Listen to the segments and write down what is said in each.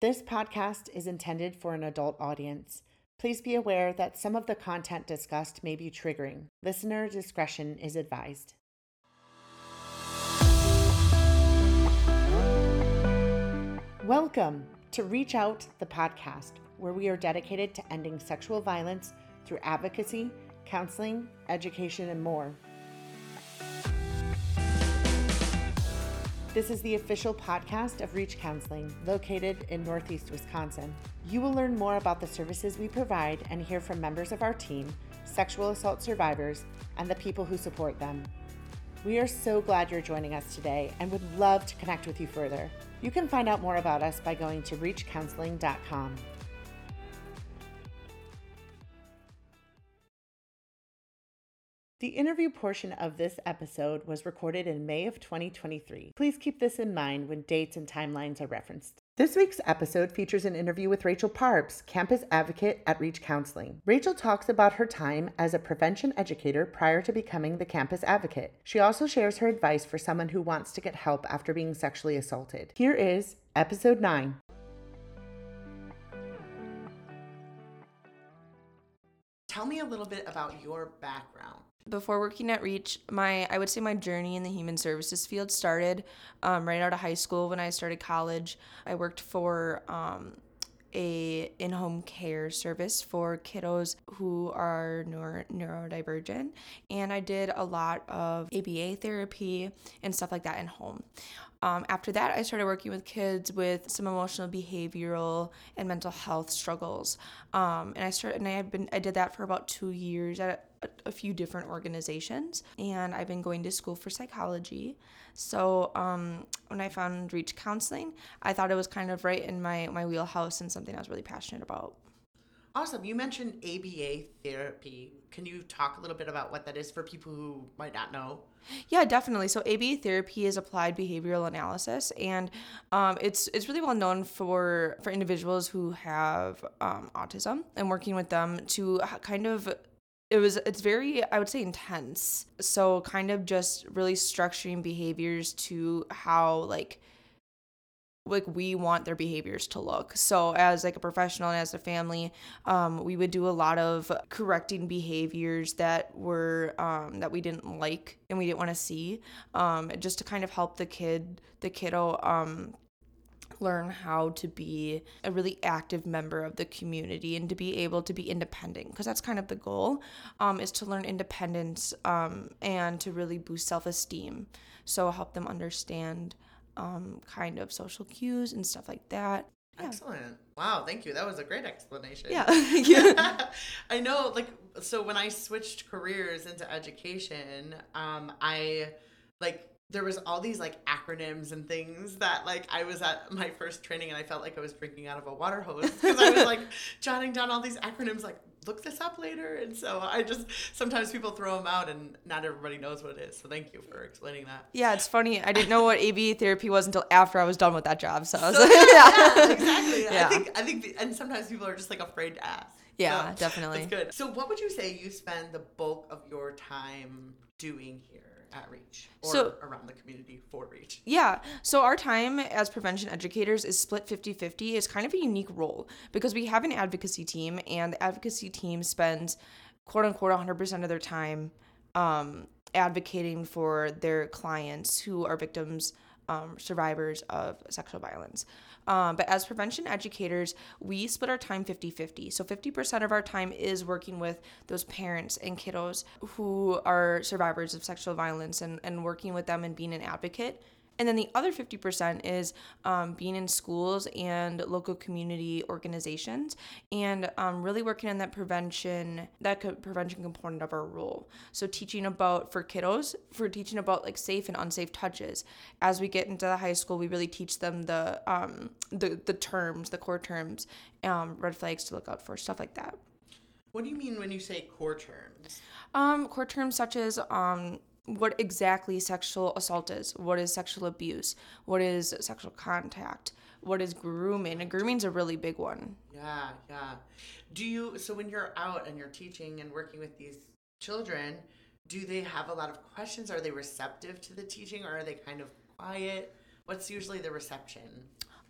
This podcast is intended for an adult audience. Please be aware that some of the content discussed may be triggering. Listener discretion is advised. Welcome to Reach Out, the podcast, where we are dedicated to ending sexual violence through advocacy, counseling, education, and more. This is the official podcast of Reach Counseling, located in Northeast Wisconsin. You will learn more about the services we provide and hear from members of our team, sexual assault survivors, and the people who support them. We are so glad you're joining us today and would love to connect with you further. You can find out more about us by going to reachcounseling.com. The interview portion of this episode was recorded in May of 2023. Please keep this in mind when dates and timelines are referenced. This week's episode features an interview with Rachel Parbs, campus advocate at Reach Counseling. Rachel talks about her time as a prevention educator prior to becoming the campus advocate. She also shares her advice for someone who wants to get help after being sexually assaulted. Here is episode 9. Tell me a little bit about your background. Before working at Reach, my I would say my journey in the human services field started um, right out of high school when I started college. I worked for um, a in-home care service for kiddos who are neuro- neurodivergent. And i did a lot of aba therapy and stuff like that in home. Um, after that i started working with kids with some emotional behavioral and mental health struggles. Um, and i started and i had been i did that for about two years at a, few different organizations and i've been going to school for psychology so um, when I found Reach Counseling, I thought it was kind of right in my, my wheelhouse and something I was really passionate about. Awesome. You mentioned ABA therapy. Can you talk a little bit about what that is for people who might not know? Yeah, definitely. So ABA therapy is applied behavioral analysis, and um, it's it's really well known for for individuals who have um, autism and working with them to kind of it was it's very i would say intense. So kind of just really structuring behaviors to how like like we want their behaviors to look. So as like a professional and as a family um, we would do a lot of correcting behaviors that were um, that we didn't like and we didn't want to see um, just to kind of help the kid the kiddo um, learn how to be a really active member of the community and to be able to be independent because that's kind of the goal um, is to learn independence um, and to really boost self-esteem so help them understand um, kind of social cues and stuff like that yeah. Excellent. Wow, thank you. That was a great explanation. Yeah. I know, like, so when I switched careers into education, um, I like there was all these like acronyms and things that like I was at my first training and I felt like I was drinking out of a water hose because I was like jotting down all these acronyms like look this up later. And so I just sometimes people throw them out and not everybody knows what it is. So thank you for explaining that. Yeah it's funny. I didn't know what ABA therapy was until after I was done with that job so, I was so like, yeah. yeah. exactly. Yeah. I think I think the, and sometimes people are just like afraid to ask. Yeah so, definitely. that's good. So what would you say you spend the bulk of your time doing here at Reach or so, around the community for Reach. Yeah. So our time as prevention educators is split 50-50 is kind of a unique role because we have an advocacy team and the advocacy team spends quote unquote 100% of their time um, advocating for their clients who are victims um, survivors of sexual violence. Um, but as prevention educators, we split our time 50 50. So 50% of our time is working with those parents and kiddos who are survivors of sexual violence and, and working with them and being an advocate. And then the other 50% is um, being in schools and local community organizations and um, really working on that prevention, that co- prevention component of our role. So teaching about, for kiddos, for teaching about like safe and unsafe touches. As we get into the high school, we really teach them the, um, the, the terms, the core terms, um, red flags to look out for, stuff like that. What do you mean when you say core terms? Um, core terms such as um, what exactly sexual assault is, what is sexual abuse, what is sexual contact, what is grooming. And grooming's a really big one. Yeah, yeah. Do you so when you're out and you're teaching and working with these children, do they have a lot of questions? Are they receptive to the teaching or are they kind of quiet? What's usually the reception?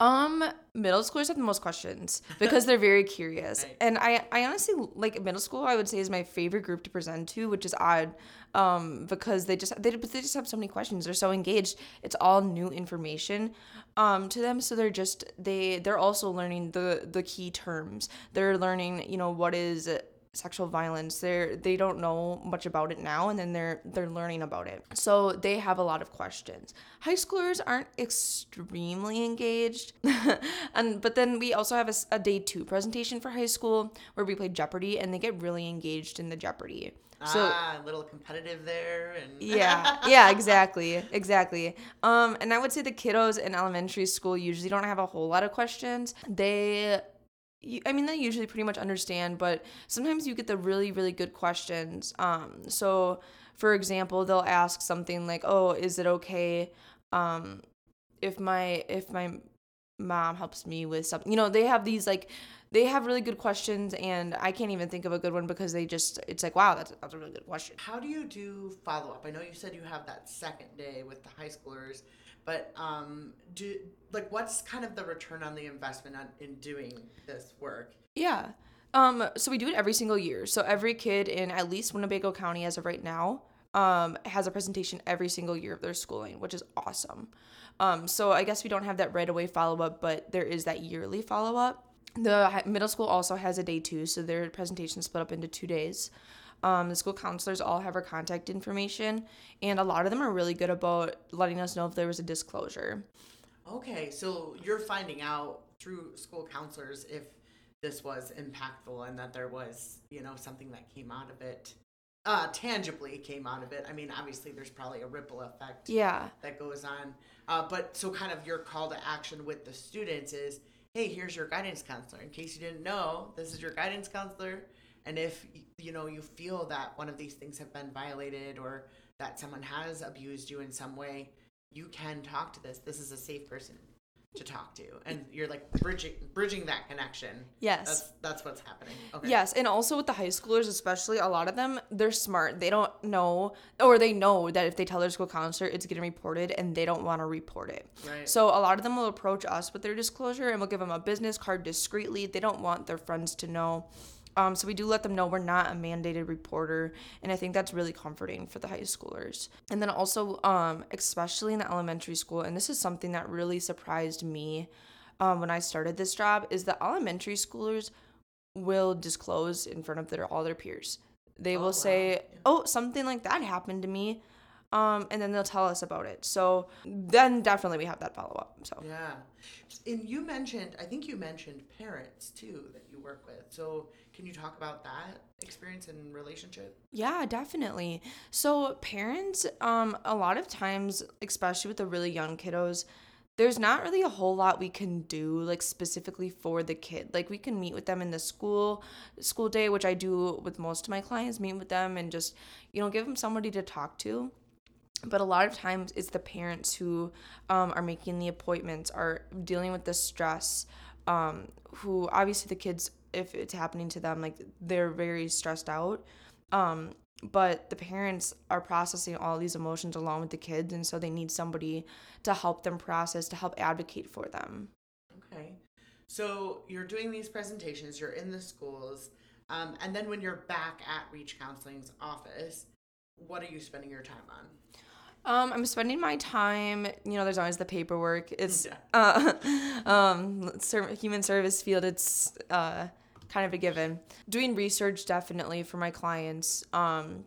Um, middle schoolers have the most questions because they're very curious. Right. And I, I honestly like middle school. I would say is my favorite group to present to, which is odd, um, because they just they, they just have so many questions. They're so engaged. It's all new information, um, to them. So they're just they they're also learning the the key terms. They're learning, you know, what is sexual violence they're they don't know much about it now and then they're they're learning about it. So they have a lot of questions. High schoolers aren't extremely engaged and but then we also have a day two presentation for high school where we play jeopardy and they get really engaged in the jeopardy. So ah, a little competitive there, and yeah yeah exactly exactly. Um and i would say the kiddos in elementary school usually don't have a whole lot of questions. They I mean, they usually pretty much understand, but sometimes you get the really, really good questions. Um, so, for example, they'll ask something like, "Oh, is it okay um, if my if my mom helps me with something?" You know, they have these like they have really good questions, and I can't even think of a good one because they just it's like, "Wow, that's that's a really good question." How do you do follow up? I know you said you have that second day with the high schoolers, but um, do like what's kind of the return on the investment on, in doing this work? Yeah. Um, so we do it every single year. So every kid in at least Winnebago County as of right now um, has a presentation every single year of their schooling, which is awesome. Um, so I guess we don't have that right away follow up, but there is that yearly follow up. The middle school also has a day two, so their presentation split up into two days. Um, the school counselors all have our contact information, and a lot of them are really good about letting us know if there was a disclosure. Okay, so you're finding out through school counselors if this was impactful and that there was, you know, something that came out of it, uh, tangibly came out of it. I mean, obviously, there's probably a ripple effect Yeah. that goes on. Uh, but so, kind of your call to action with the students is, hey, here's your guidance counselor. In case you didn't know, this is your guidance counselor. And if you know you feel that one of these things have been violated or that someone has abused you in some way, you can talk to this. This is a safe person to talk to, and you're like bridging bridging that connection. Yes. That's that's what's happening. Okay. Yes, and also with the high schoolers, especially, a lot of them they're smart. They don't know, or they know that if they tell their school counselor, it's getting reported, and they don't want to report it. Right. So a lot of them will approach us with their disclosure, and we'll give them a business card discreetly. They don't want their friends to know. Um, so we do let them know we're not a mandated reporter, and I think that's really comforting for the high schoolers. And then also, um, especially in the elementary school, and this is something that really surprised me um, when I started this job, is that elementary schoolers will disclose in front of their all their peers. They Oh, will wow. say, Yeah. "Oh, something like that happened to me," um, and then they'll tell us about it. So then definitely we have that follow up. So Yeah. And you mentioned, I think you mentioned parents too that you work with. So can you talk about that experience and relationship? Yeah, definitely. So parents, um, a lot of times, especially with the really young kiddos, there's not really a whole lot we can do like specifically for the kid. Like we can meet with them in the school school day, which I do with most of my clients, meet with them and just, you know, give them somebody to talk to. But a lot of times it's the parents who um, are making the appointments, are dealing with the stress, um, who obviously the kids, if it's happening to them, like they're very stressed out. Um, but the parents are processing all these emotions along with the kids, and so they need somebody to help them process, to help advocate for them. Okay. So you're doing these presentations, you're in the schools, um, and then when you're back at Reach Counseling's office, what are you spending your time on? Um, I'm spending my time, you know, there's always the paperwork. It's Yeah. uh, um, human service field. It's uh, kind of a given. Doing research definitely for my clients. Um,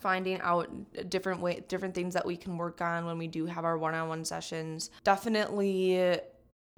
finding out different way, different things that we can work on when we do have our one-on-one sessions. Definitely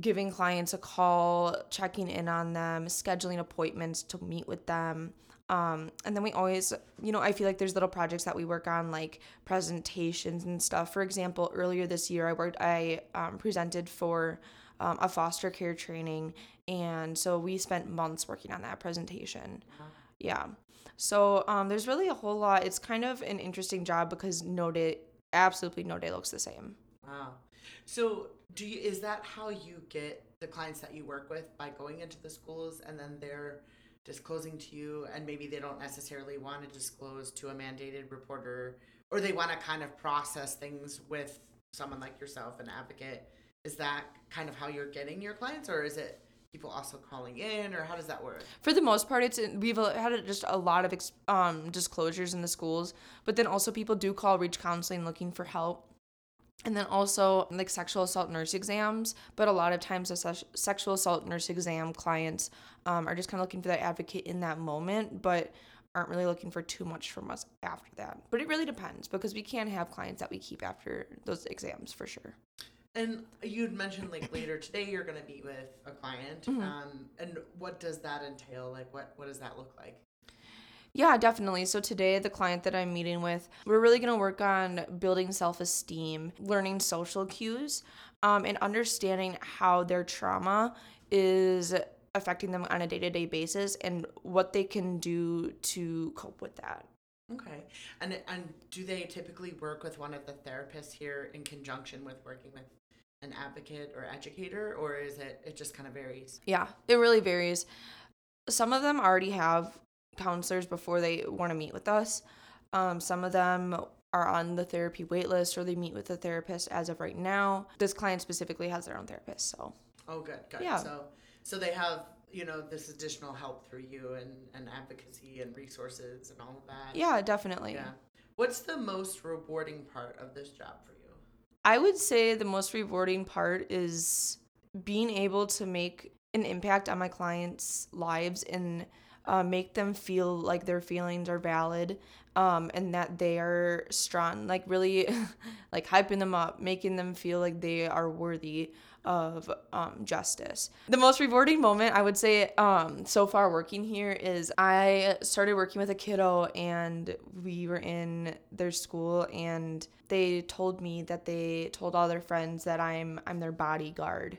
giving clients a call, checking in on them, scheduling appointments to meet with them. Um, and then we always, you know, I feel like there's little projects that we work on, like presentations and stuff. For example, earlier this year, I worked, I um, presented for um, a foster care training, and so we spent months working on that presentation. Yeah. So um, there's really a whole lot. It's kind of an interesting job because no day, absolutely no day looks the same. Wow. So do you, is that how you get the clients that you work with by going into the schools and then they're disclosing to you and maybe they don't necessarily want to disclose to a mandated reporter or they want to kind of process things with someone like yourself an advocate is that kind of how you're getting your clients, or is it people also calling in, or how does that work? For the most part, it's we've had just a lot of um, disclosures in the schools, but then also people do call Reach Counseling looking for help. And then also like sexual assault nurse exams, but a lot of times the se- sexual assault nurse exam clients um, are just kind of looking for that advocate in that moment, but aren't really looking for too much from us after that. But it really depends because we can have clients that we keep after those exams for sure. And you'd mentioned like later today you're going to meet with a client. Mhm. Um, and what does that entail? Like, what what does that look like? Yeah, definitely. So today, the client that I'm meeting with, we're really going to work on building self esteem, learning social cues, um, and understanding how their trauma is affecting them on a day to day basis and what they can do to cope with that. Okay. And and do they typically work with one of the therapists here in conjunction with working with an advocate or educator, or is it it just kind of varies? Yeah, it really varies. Some of them already have counselors before they want to meet with us. Um, some of them are on the therapy wait list or they meet with a therapist as of right now. This client specifically has their own therapist, so Oh, good, good. Yeah. So so they have you know this additional help through you and and advocacy and resources and all of that. yeah, definitely. Yeah. What's the most rewarding part of this job for you? I would say the most rewarding part is being able to make an impact on my clients' lives and uh, make them feel like their feelings are valid um, and that they are strong. Like, really, like hyping them up, making them feel like they are worthy of um, justice. The most rewarding moment I would say um, so far working here is I started working with a kiddo and we were in their school and they told me that they told all their friends that I'm I'm their bodyguard.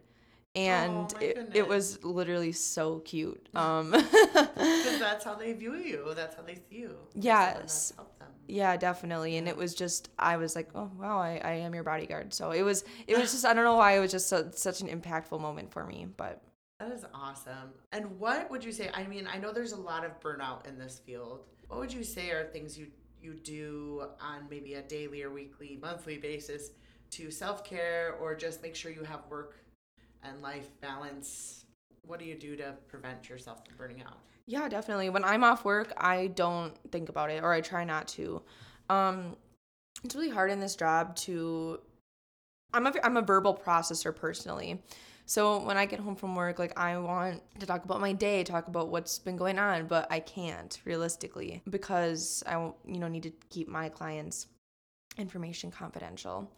And my it, it was literally so cute. Um, Because that's how they view you. That's how they see you. Yes. that's helped them. Yeah, definitely. And it was just I was like, oh wow, I, I am your bodyguard. So it was it was just I don't know why it was just such an impactful moment for me, but That is awesome. And what would you say? I mean, I know there's a lot of burnout in this field. What would you say are things you you do on maybe a daily or weekly, monthly basis to self care or just make sure you have work and life balance? What do you do to prevent yourself from burning out? Yeah, definitely. When I'm off work, I don't think about it or I try not to. Um it's really hard in this job to I'm a I'm a verbal processor personally. So when I get home from work, like I want to talk about my day, talk about what's been going on, but I can't realistically because I you know need to keep my clients information confidential.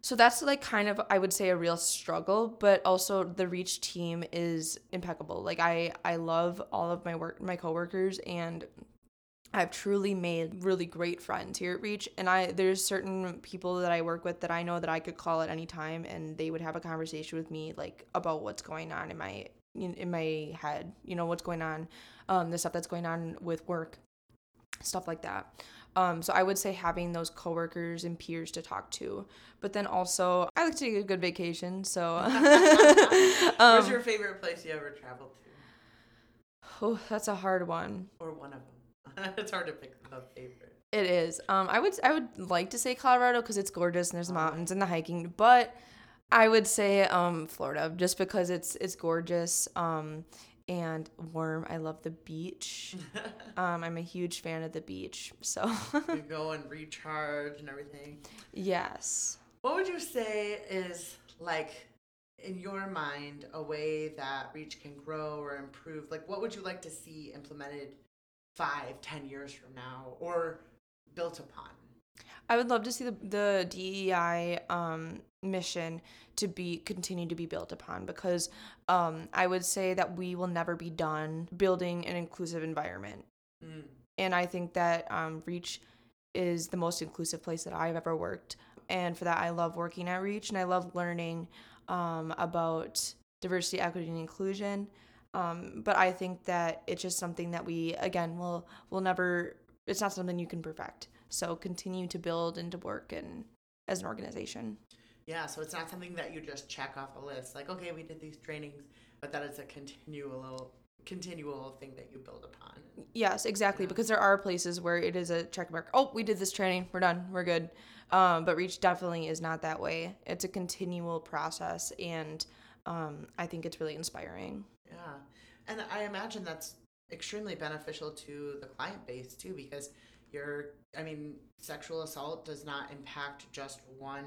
So that's like kind of I would say a real struggle, but also the Reach team is impeccable. Like I I love all of my work my coworkers and I've truly made really great friends here at Reach and I there's certain people that I work with that I know that I could call at any time and they would have a conversation with me like about what's going on in my in, my head, you know, what's going on um the stuff that's going on with work stuff like that. Um, so I would say having those coworkers and peers to talk to, but then also I like to take a good vacation. So What's um, your favorite place you ever traveled to? oh, that's a hard one. Or one of them? it's hard to pick a favorite. It is. Um, I would I would like to say Colorado because it's gorgeous and there's Oh, mountains and the hiking, but I would say um Florida just because it's it's gorgeous um and warm. I love the beach. Um, I'm a huge fan of the beach. So you go and recharge and everything. yes. What would you say is like in your mind a way that Reach can grow or improve? Like what would you like to see implemented five, ten years from now or built upon? I would love to see the the DEI um, mission to be continue to be built upon because um, I would say that we will never be done building an inclusive environment, Mm. and I think that um, Reach is the most inclusive place that I've ever worked, and for that I love working at Reach and I love learning um, about diversity, equity, and inclusion. Um, but I think that it's just something that we again will will never. It's not something you can perfect. So continue to build and to work and as an organization. Yeah, so it's not something that you just check off a list. Like, okay, we did these trainings, but that is a continual continual thing that you build upon. Yes, exactly. Yeah. Because there are places where it is a check mark. Oh, we did this training. We're done. We're good. Um, but Reach definitely is not that way. It's a continual process, and um, I think it's really inspiring. Yeah. And I imagine that's extremely beneficial to the client base too, because you're, I mean, sexual assault does not impact just one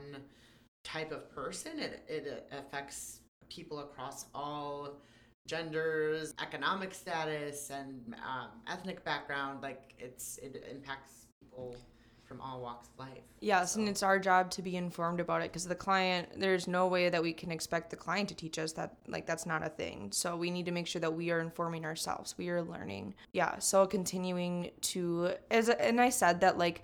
type of person, it, it affects people across all genders, economic status, and um, ethnic background. Like it's it impacts people from all walks of life. Yes, and it's our job to be informed about it because the client, there's no way that we can expect the client to teach us that, like, that's not a thing. So we need to make sure that we are informing ourselves, we are learning. Yeah, so continuing to, as and I said that, like,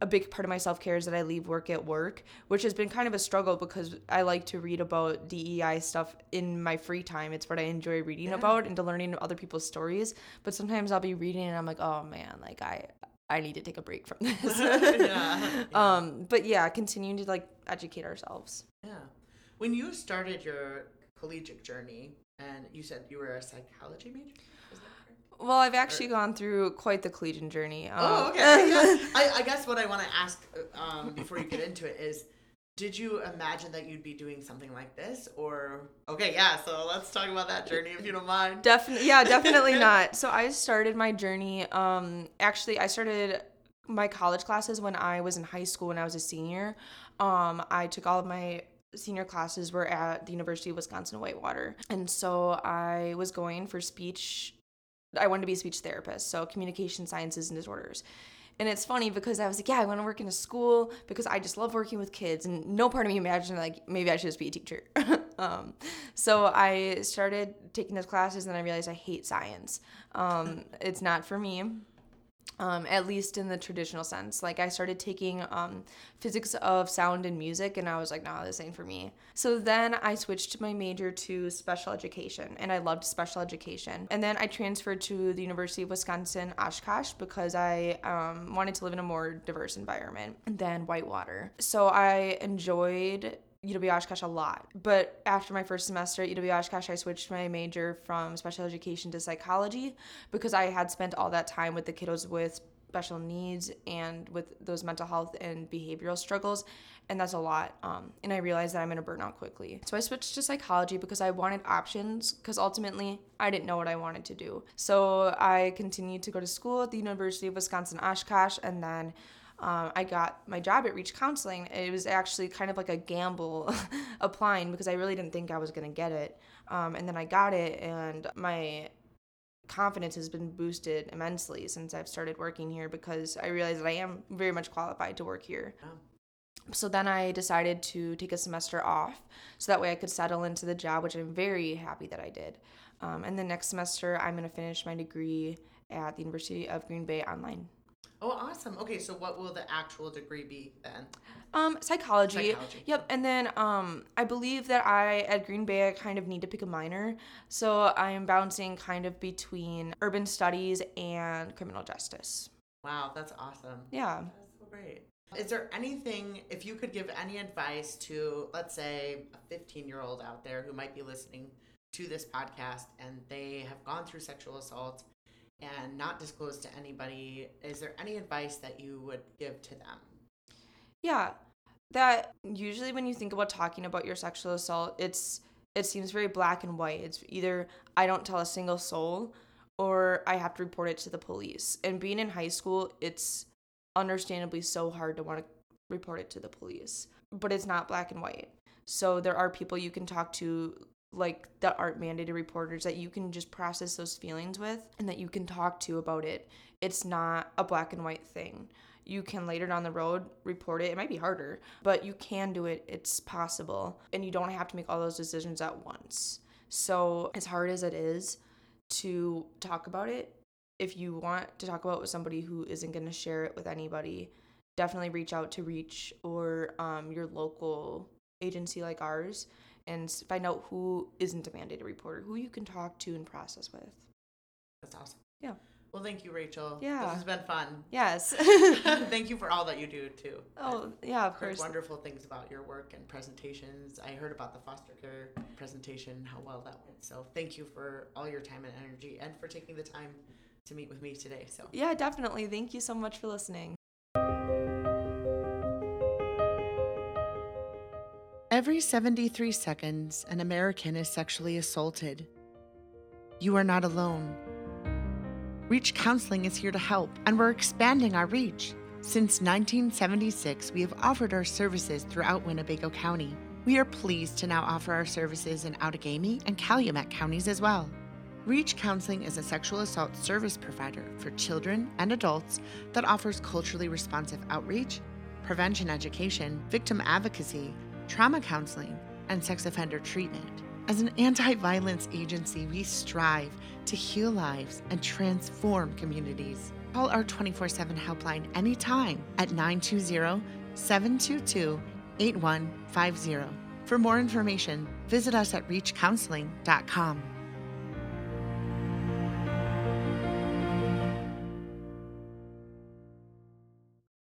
a big part of my self care is that I leave work at work, which has been kind of a struggle because I like to read about DEI stuff in my free time. It's what I enjoy reading Yeah. about and to learning other people's stories. But sometimes I'll be reading and I'm like, oh man, like I I need to take a break from this. Yeah. Um, but yeah, continuing to like educate ourselves. Yeah. When you started your collegiate journey, and you said you were a psychology major, is that correct? Well, I've actually gone through quite the collegiate journey. Oh, Um, okay. yeah. I, I guess what I want to ask uh, um, before you get into it is did you imagine that you'd be doing something like this? Or, okay, yeah, so let's talk about that journey if you don't mind. Definitely, yeah, definitely not. So I started my journey. Um, actually, I started my college classes when I was in high school. When I was a senior, um, I took all of my senior classes were at the University of Wisconsin Whitewater, and so I was going for speech. I wanted to be a speech therapist, so communication sciences and disorders. And it's funny because I was like, yeah, I want to work in a school because I just love working with kids. And no part of me imagined like maybe I should just be a teacher. um, so I started taking those classes and I realized I hate science. Um, it's not for me. Um, at least in the traditional sense. Like I started taking um, physics of sound and music, and I was like, nah, this ain't for me. So then I switched my major to special education, and I loved special education. And then I transferred to the University of Wisconsin Oshkosh because I um, wanted to live in a more diverse environment than Whitewater. So I enjoyed UW Oshkosh a lot. But after my first semester at UW Oshkosh, I switched my major from special education to psychology because I had spent all that time with the kiddos with special needs and with those mental health and behavioral struggles. And that's a lot. Um, and I realized that I'm going to burn out quickly. So I switched to psychology because I wanted options because ultimately I didn't know what I wanted to do. So I continued to go to school at the University of Wisconsin Oshkosh and then um, I got my job at Reach Counseling. It was actually kind of like a gamble applying because I really didn't think I was going to get it. Um, and then I got it, and my confidence has been boosted immensely since I've started working here because I realized that I am very much qualified to work here. So then I decided to take a semester off so that way I could settle into the job, which I'm very happy that I did. Um, and the next semester, I'm going to finish my degree at the University of Green Bay online. Oh, awesome. Okay, so what will the actual degree be then? Um, psychology. Psychology. Yep. And then um, I believe that I at Green Bay I kind of need to pick a minor, so I am bouncing kind of between urban studies and criminal justice. Wow, that's awesome. Yeah. That's so great. Is there anything, if you could give any advice to, let's say, a 15 year old out there who might be listening to this podcast and they have gone through sexual assault and not disclosed to anybody, is there any advice that you would give to them? Yeah. That usually when you think about talking about your sexual assault, it's it seems very black and white. It's either I don't tell a single soul or I have to report it to the police. And being in high school, it's understandably so hard to want to report it to the police. But it's not black and white. So there are people you can talk to like that aren't mandated reporters that you can just process those feelings with and that you can talk to about it. It's not a black and white thing. You can later down the road report it. It might be harder, but you can do it. It's possible. And you don't have to make all those decisions at once. So, as hard as it is to talk about it, if you want to talk about it with somebody who isn't going to share it with anybody, definitely reach out to Reach or um, your local agency like ours and find out who isn't a mandated reporter, who you can talk to and process with. That's awesome. Yeah. Well, thank you, Rachel. Yeah. This has been fun. Yes. thank you for all that you do, too. oh, yeah, of I've course. wonderful things about your work and presentations. I heard about the foster care presentation, how well that went. So thank you for all your time and energy and for taking the time to meet with me today. So Yeah, definitely. Thank you so much for listening. Every 73 seconds, an American is sexually assaulted. You are not alone. Reach Counseling is here to help, and we're expanding our reach. Since 1976, we have offered our services throughout Winnebago County. We are pleased to now offer our services in Outagamie and Calumet counties as well. Reach Counseling is a sexual assault service provider for children and adults that offers culturally responsive outreach, prevention education, victim advocacy, trauma counseling, and sex offender treatment. As an anti violence agency, we strive to heal lives and transform communities. Call our 24 7 helpline anytime at 920 722 8150. For more information, visit us at reachcounseling.com.